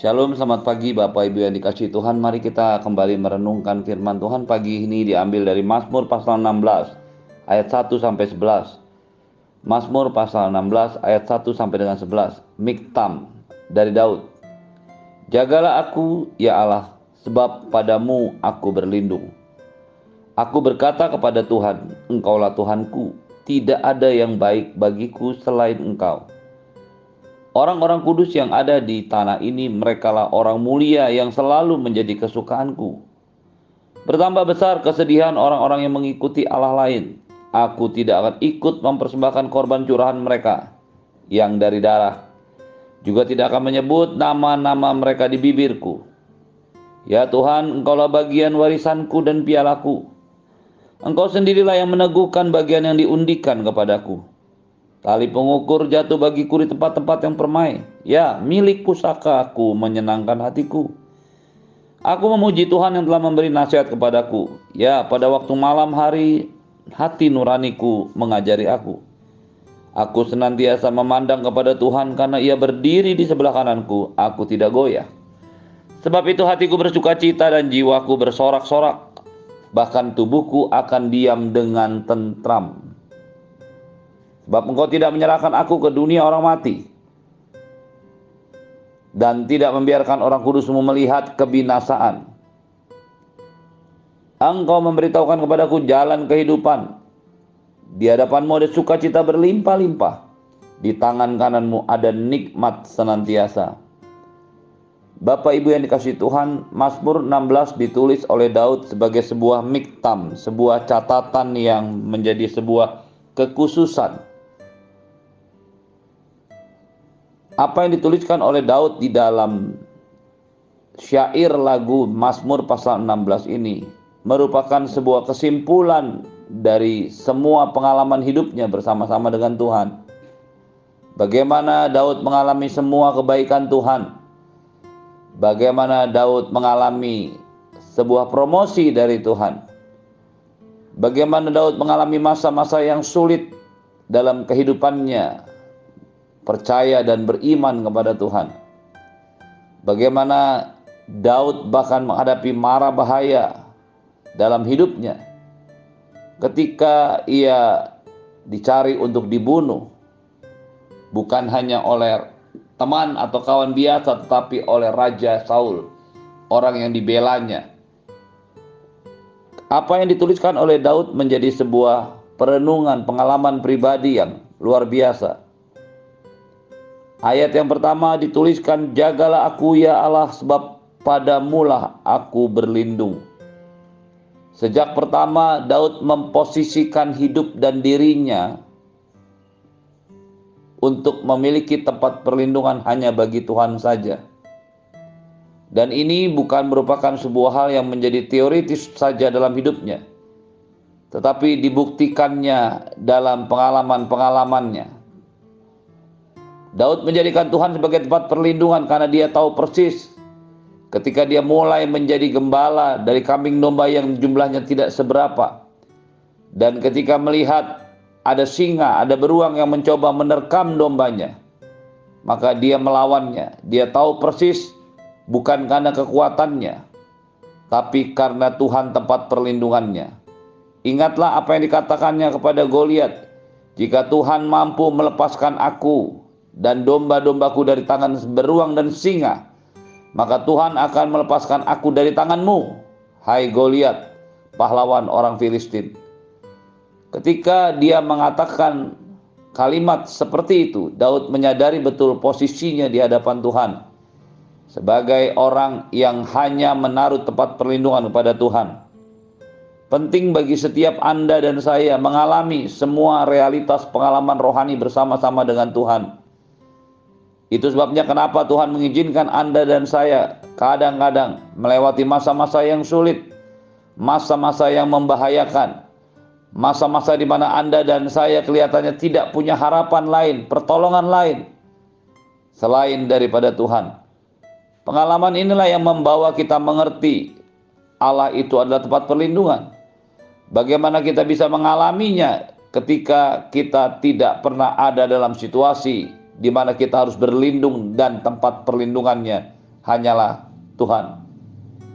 Shalom, selamat pagi Bapak Ibu yang dikasih Tuhan. Mari kita kembali merenungkan firman Tuhan pagi ini diambil dari Mazmur pasal 16 ayat 1 sampai 11. Mazmur pasal 16 ayat 1 sampai dengan 11. Miktam dari Daud. Jagalah aku ya Allah, sebab padamu aku berlindung. Aku berkata kepada Tuhan, Engkaulah Tuhanku, tidak ada yang baik bagiku selain Engkau. Orang-orang kudus yang ada di tanah ini merekalah orang mulia yang selalu menjadi kesukaanku. Bertambah besar kesedihan orang-orang yang mengikuti Allah lain. Aku tidak akan ikut mempersembahkan korban curahan mereka yang dari darah. Juga tidak akan menyebut nama-nama mereka di bibirku. Ya Tuhan, Engkaulah bagian warisanku dan pialaku. Engkau sendirilah yang meneguhkan bagian yang diundikan kepadaku. Tali pengukur jatuh bagiku di tempat-tempat yang permai. Ya, milik pusakaku menyenangkan hatiku. Aku memuji Tuhan yang telah memberi nasihat kepadaku. Ya, pada waktu malam hari hati nuraniku mengajari aku. Aku senantiasa memandang kepada Tuhan karena ia berdiri di sebelah kananku. Aku tidak goyah. Sebab itu hatiku bersuka cita dan jiwaku bersorak-sorak. Bahkan tubuhku akan diam dengan tentram Sebab engkau tidak menyerahkan aku ke dunia orang mati. Dan tidak membiarkan orang kudusmu melihat kebinasaan. Engkau memberitahukan kepadaku jalan kehidupan. Di hadapanmu ada sukacita berlimpah-limpah. Di tangan kananmu ada nikmat senantiasa. Bapak Ibu yang dikasih Tuhan, Mazmur 16 ditulis oleh Daud sebagai sebuah miktam, sebuah catatan yang menjadi sebuah kekhususan apa yang dituliskan oleh Daud di dalam syair lagu Mazmur pasal 16 ini merupakan sebuah kesimpulan dari semua pengalaman hidupnya bersama-sama dengan Tuhan. Bagaimana Daud mengalami semua kebaikan Tuhan. Bagaimana Daud mengalami sebuah promosi dari Tuhan. Bagaimana Daud mengalami masa-masa yang sulit dalam kehidupannya, percaya dan beriman kepada Tuhan. Bagaimana Daud bahkan menghadapi mara bahaya dalam hidupnya. Ketika ia dicari untuk dibunuh bukan hanya oleh teman atau kawan biasa tetapi oleh Raja Saul orang yang dibelanya. Apa yang dituliskan oleh Daud menjadi sebuah perenungan pengalaman pribadi yang luar biasa Ayat yang pertama dituliskan, Jagalah aku ya Allah sebab padamulah aku berlindung. Sejak pertama Daud memposisikan hidup dan dirinya untuk memiliki tempat perlindungan hanya bagi Tuhan saja. Dan ini bukan merupakan sebuah hal yang menjadi teoritis saja dalam hidupnya, tetapi dibuktikannya dalam pengalaman-pengalamannya Daud menjadikan Tuhan sebagai tempat perlindungan karena dia tahu persis ketika dia mulai menjadi gembala dari kambing domba yang jumlahnya tidak seberapa. Dan ketika melihat ada singa, ada beruang yang mencoba menerkam dombanya, maka dia melawannya. Dia tahu persis bukan karena kekuatannya, tapi karena Tuhan tempat perlindungannya. Ingatlah apa yang dikatakannya kepada Goliat, jika Tuhan mampu melepaskan aku dan domba-dombaku dari tangan beruang dan singa, maka Tuhan akan melepaskan aku dari tanganmu, hai Goliat, pahlawan orang Filistin. Ketika dia mengatakan kalimat seperti itu, Daud menyadari betul posisinya di hadapan Tuhan sebagai orang yang hanya menaruh tempat perlindungan kepada Tuhan. Penting bagi setiap Anda dan saya mengalami semua realitas pengalaman rohani bersama-sama dengan Tuhan itu sebabnya kenapa Tuhan mengizinkan Anda dan saya kadang-kadang melewati masa-masa yang sulit, masa-masa yang membahayakan, masa-masa di mana Anda dan saya kelihatannya tidak punya harapan lain, pertolongan lain selain daripada Tuhan. Pengalaman inilah yang membawa kita mengerti Allah itu adalah tempat perlindungan. Bagaimana kita bisa mengalaminya ketika kita tidak pernah ada dalam situasi di mana kita harus berlindung dan tempat perlindungannya hanyalah Tuhan.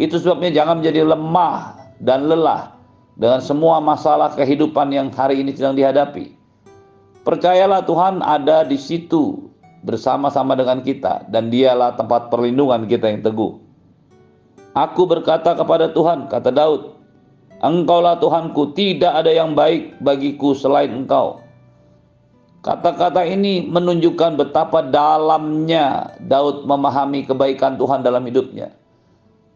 Itu sebabnya jangan menjadi lemah dan lelah dengan semua masalah kehidupan yang hari ini sedang dihadapi. Percayalah Tuhan ada di situ bersama-sama dengan kita dan dialah tempat perlindungan kita yang teguh. Aku berkata kepada Tuhan, kata Daud, Engkaulah Tuhanku, tidak ada yang baik bagiku selain Engkau. Kata-kata ini menunjukkan betapa dalamnya Daud memahami kebaikan Tuhan dalam hidupnya.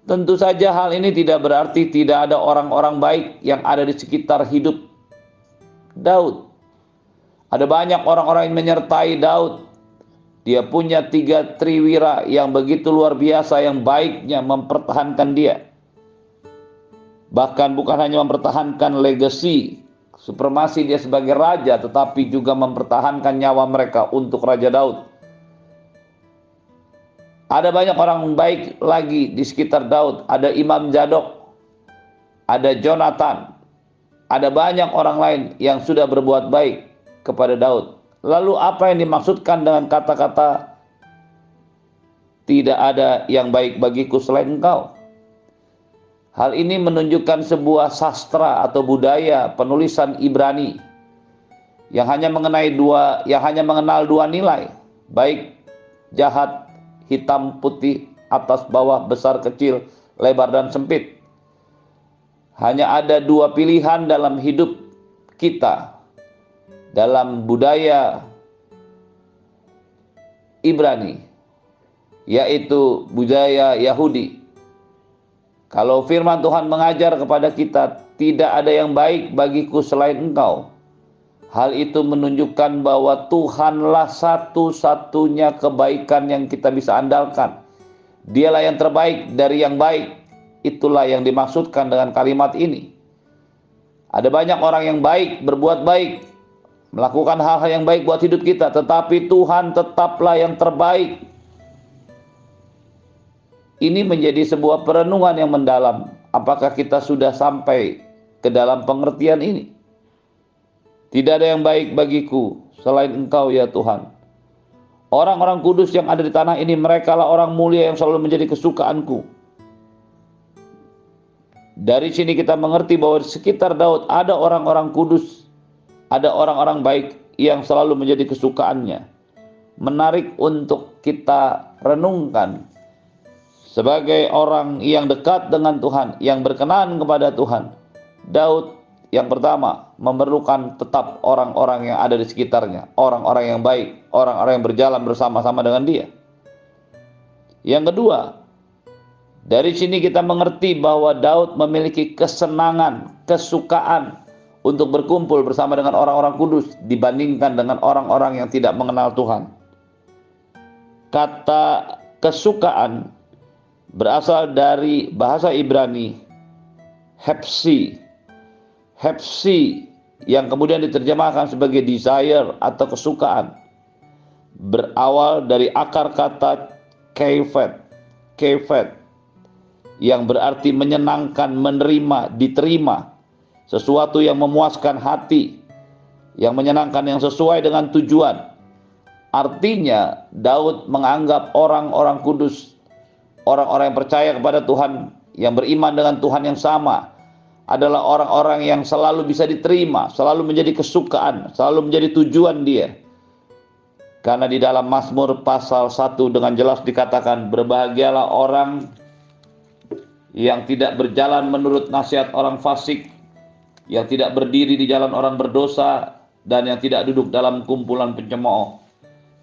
Tentu saja hal ini tidak berarti tidak ada orang-orang baik yang ada di sekitar hidup Daud. Ada banyak orang-orang yang menyertai Daud. Dia punya tiga triwira yang begitu luar biasa yang baiknya mempertahankan dia. Bahkan bukan hanya mempertahankan legasi supremasi dia sebagai raja, tetapi juga mempertahankan nyawa mereka untuk Raja Daud. Ada banyak orang baik lagi di sekitar Daud. Ada Imam Zadok, ada Jonathan, ada banyak orang lain yang sudah berbuat baik kepada Daud. Lalu apa yang dimaksudkan dengan kata-kata tidak ada yang baik bagiku selain engkau? Hal ini menunjukkan sebuah sastra atau budaya penulisan Ibrani yang hanya mengenai dua yang hanya mengenal dua nilai, baik jahat hitam putih, atas bawah, besar kecil, lebar dan sempit. Hanya ada dua pilihan dalam hidup kita, dalam budaya Ibrani, yaitu budaya Yahudi. Kalau firman Tuhan mengajar kepada kita, tidak ada yang baik bagiku selain engkau. Hal itu menunjukkan bahwa Tuhanlah satu-satunya kebaikan yang kita bisa andalkan. Dialah yang terbaik dari yang baik. Itulah yang dimaksudkan dengan kalimat ini. Ada banyak orang yang baik, berbuat baik, melakukan hal-hal yang baik buat hidup kita, tetapi Tuhan tetaplah yang terbaik. Ini menjadi sebuah perenungan yang mendalam. Apakah kita sudah sampai ke dalam pengertian ini? Tidak ada yang baik bagiku selain Engkau ya Tuhan. Orang-orang kudus yang ada di tanah ini mereka lah orang mulia yang selalu menjadi kesukaanku. Dari sini kita mengerti bahwa di sekitar Daud ada orang-orang kudus, ada orang-orang baik yang selalu menjadi kesukaannya. Menarik untuk kita renungkan sebagai orang yang dekat dengan Tuhan, yang berkenan kepada Tuhan. Daud yang pertama, memerlukan tetap orang-orang yang ada di sekitarnya, orang-orang yang baik, orang-orang yang berjalan bersama-sama dengan dia. Yang kedua, dari sini kita mengerti bahwa Daud memiliki kesenangan, kesukaan untuk berkumpul bersama dengan orang-orang kudus dibandingkan dengan orang-orang yang tidak mengenal Tuhan. Kata kesukaan berasal dari bahasa Ibrani hepsi. Hepsi yang kemudian diterjemahkan sebagai desire atau kesukaan. Berawal dari akar kata kefet, kefet yang berarti menyenangkan, menerima, diterima, sesuatu yang memuaskan hati, yang menyenangkan, yang sesuai dengan tujuan. Artinya Daud menganggap orang-orang kudus, orang-orang yang percaya kepada Tuhan, yang beriman dengan Tuhan yang sama, adalah orang-orang yang selalu bisa diterima, selalu menjadi kesukaan, selalu menjadi tujuan dia. Karena di dalam Mazmur pasal 1 dengan jelas dikatakan berbahagialah orang yang tidak berjalan menurut nasihat orang fasik, yang tidak berdiri di jalan orang berdosa, dan yang tidak duduk dalam kumpulan pencemooh.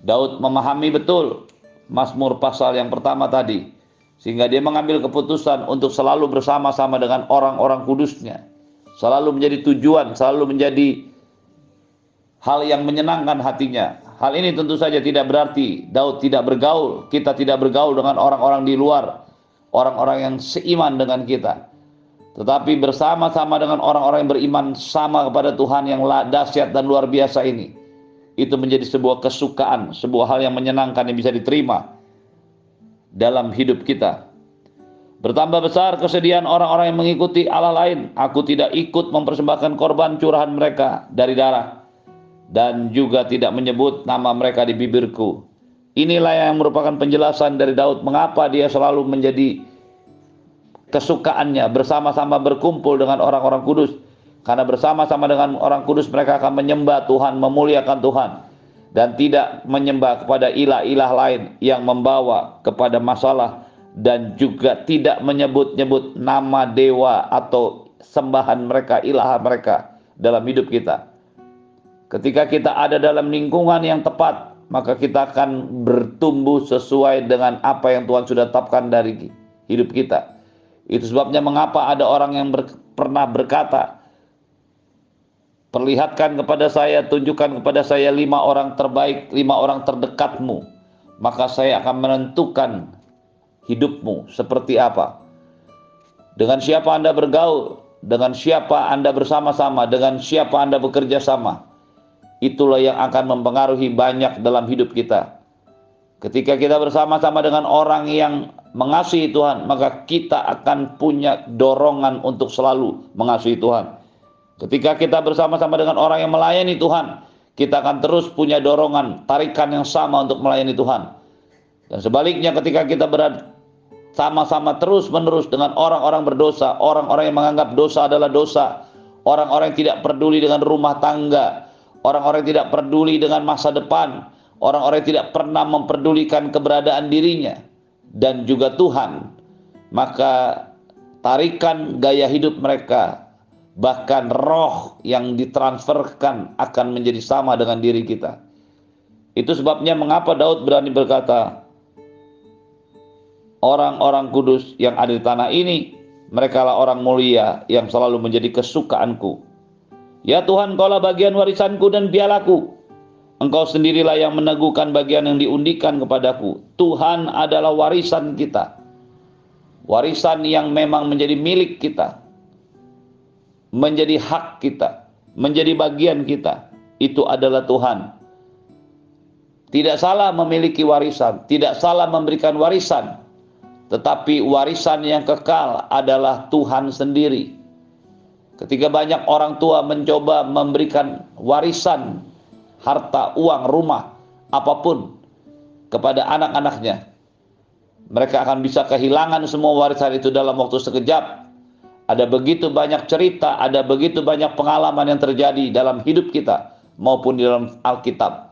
Daud memahami betul Mazmur pasal yang pertama tadi sehingga dia mengambil keputusan untuk selalu bersama-sama dengan orang-orang kudusnya. Selalu menjadi tujuan, selalu menjadi hal yang menyenangkan hatinya. Hal ini tentu saja tidak berarti Daud tidak bergaul, kita tidak bergaul dengan orang-orang di luar, orang-orang yang seiman dengan kita. Tetapi bersama-sama dengan orang-orang yang beriman sama kepada Tuhan yang dahsyat dan luar biasa ini. Itu menjadi sebuah kesukaan, sebuah hal yang menyenangkan yang bisa diterima dalam hidup kita. Bertambah besar kesedihan orang-orang yang mengikuti Allah lain. Aku tidak ikut mempersembahkan korban curahan mereka dari darah. Dan juga tidak menyebut nama mereka di bibirku. Inilah yang merupakan penjelasan dari Daud mengapa dia selalu menjadi kesukaannya bersama-sama berkumpul dengan orang-orang kudus. Karena bersama-sama dengan orang kudus mereka akan menyembah Tuhan, memuliakan Tuhan dan tidak menyembah kepada ilah-ilah lain yang membawa kepada masalah dan juga tidak menyebut-nyebut nama dewa atau sembahan mereka, ilah mereka dalam hidup kita. Ketika kita ada dalam lingkungan yang tepat, maka kita akan bertumbuh sesuai dengan apa yang Tuhan sudah tetapkan dari hidup kita. Itu sebabnya mengapa ada orang yang ber, pernah berkata, perlihatkan kepada saya, tunjukkan kepada saya lima orang terbaik, lima orang terdekatmu, maka saya akan menentukan hidupmu seperti apa. Dengan siapa Anda bergaul, dengan siapa Anda bersama-sama, dengan siapa Anda bekerja sama itulah yang akan mempengaruhi banyak dalam hidup kita. Ketika kita bersama-sama dengan orang yang mengasihi Tuhan, maka kita akan punya dorongan untuk selalu mengasihi Tuhan. Ketika kita bersama-sama dengan orang yang melayani Tuhan, kita akan terus punya dorongan, tarikan yang sama untuk melayani Tuhan. Dan sebaliknya ketika kita berada sama-sama terus-menerus dengan orang-orang berdosa, orang-orang yang menganggap dosa adalah dosa, orang-orang yang tidak peduli dengan rumah tangga, Orang-orang tidak peduli dengan masa depan, orang-orang tidak pernah memperdulikan keberadaan dirinya dan juga Tuhan, maka tarikan gaya hidup mereka, bahkan roh yang ditransferkan akan menjadi sama dengan diri kita. Itu sebabnya mengapa Daud berani berkata, orang-orang kudus yang ada di tanah ini, merekalah orang mulia yang selalu menjadi kesukaanku Ya Tuhan, kaulah bagian warisanku dan pialaku. Engkau sendirilah yang meneguhkan bagian yang diundikan kepadaku. Tuhan adalah warisan kita. Warisan yang memang menjadi milik kita. Menjadi hak kita. Menjadi bagian kita. Itu adalah Tuhan. Tidak salah memiliki warisan. Tidak salah memberikan warisan. Tetapi warisan yang kekal adalah Tuhan sendiri Ketika banyak orang tua mencoba memberikan warisan, harta, uang, rumah, apa pun kepada anak-anaknya, mereka akan bisa kehilangan semua warisan itu dalam waktu sekejap. Ada begitu banyak cerita, ada begitu banyak pengalaman yang terjadi dalam hidup kita maupun di dalam Alkitab.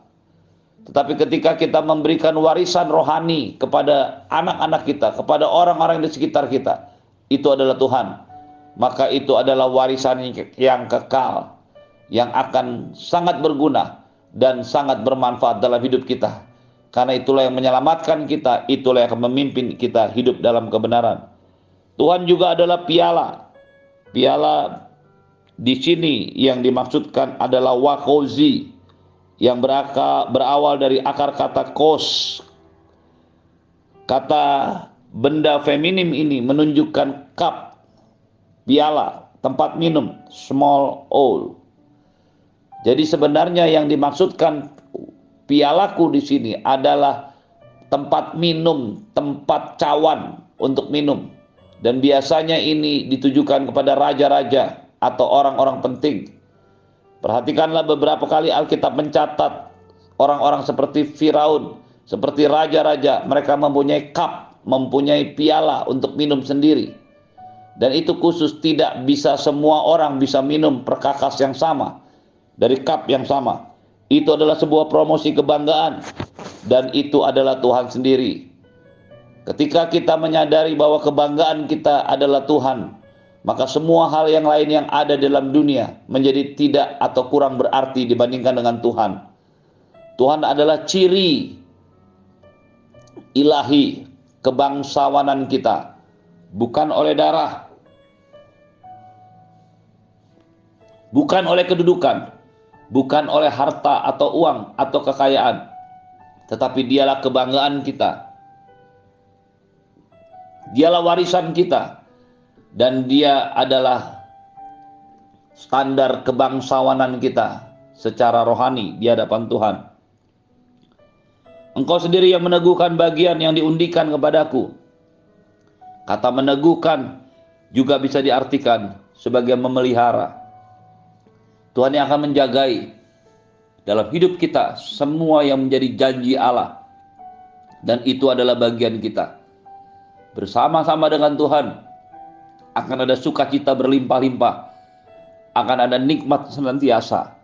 Tetapi ketika kita memberikan warisan rohani kepada anak-anak kita, kepada orang-orang di sekitar kita, itu adalah Tuhan maka itu adalah warisan yang kekal yang akan sangat berguna dan sangat bermanfaat dalam hidup kita. Karena itulah yang menyelamatkan kita, itulah yang memimpin kita hidup dalam kebenaran. Tuhan juga adalah piala. Piala di sini yang dimaksudkan adalah wakozi yang beraka, berawal dari akar kata kos. Kata benda feminim ini menunjukkan cup piala, tempat minum, small owl. Jadi sebenarnya yang dimaksudkan pialaku di sini adalah tempat minum, tempat cawan untuk minum. Dan biasanya ini ditujukan kepada raja-raja atau orang-orang penting. Perhatikanlah beberapa kali Alkitab mencatat orang-orang seperti Firaun, seperti raja-raja, mereka mempunyai cup, mempunyai piala untuk minum sendiri. Dan itu khusus tidak bisa semua orang bisa minum perkakas yang sama dari cup yang sama. Itu adalah sebuah promosi kebanggaan dan itu adalah Tuhan sendiri. Ketika kita menyadari bahwa kebanggaan kita adalah Tuhan, maka semua hal yang lain yang ada dalam dunia menjadi tidak atau kurang berarti dibandingkan dengan Tuhan. Tuhan adalah ciri ilahi kebangsawanan kita, bukan oleh darah, bukan oleh kedudukan, bukan oleh harta atau uang atau kekayaan, tetapi dialah kebanggaan kita. Dialah warisan kita dan dia adalah standar kebangsawanan kita secara rohani di hadapan Tuhan. Engkau sendiri yang meneguhkan bagian yang diundikan kepadaku. Kata meneguhkan juga bisa diartikan sebagai memelihara Tuhan yang akan menjagai dalam hidup kita semua yang menjadi janji Allah. Dan itu adalah bagian kita. Bersama-sama dengan Tuhan akan ada sukacita berlimpah-limpah. Akan ada nikmat senantiasa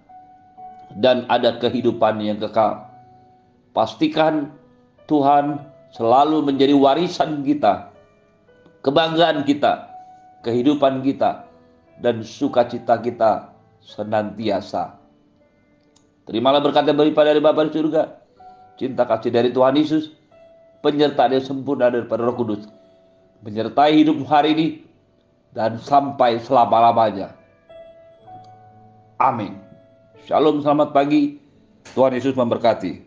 dan ada kehidupan yang kekal. Pastikan Tuhan selalu menjadi warisan kita, kebanggaan kita, kehidupan kita, dan sukacita kita senantiasa. Terimalah berkat yang daripada dari Bapa di surga, cinta kasih dari Tuhan Yesus, penyertaan yang sempurna daripada Roh Kudus menyertai hidup hari ini dan sampai selama-lamanya. Amin. Shalom, selamat pagi. Tuhan Yesus memberkati.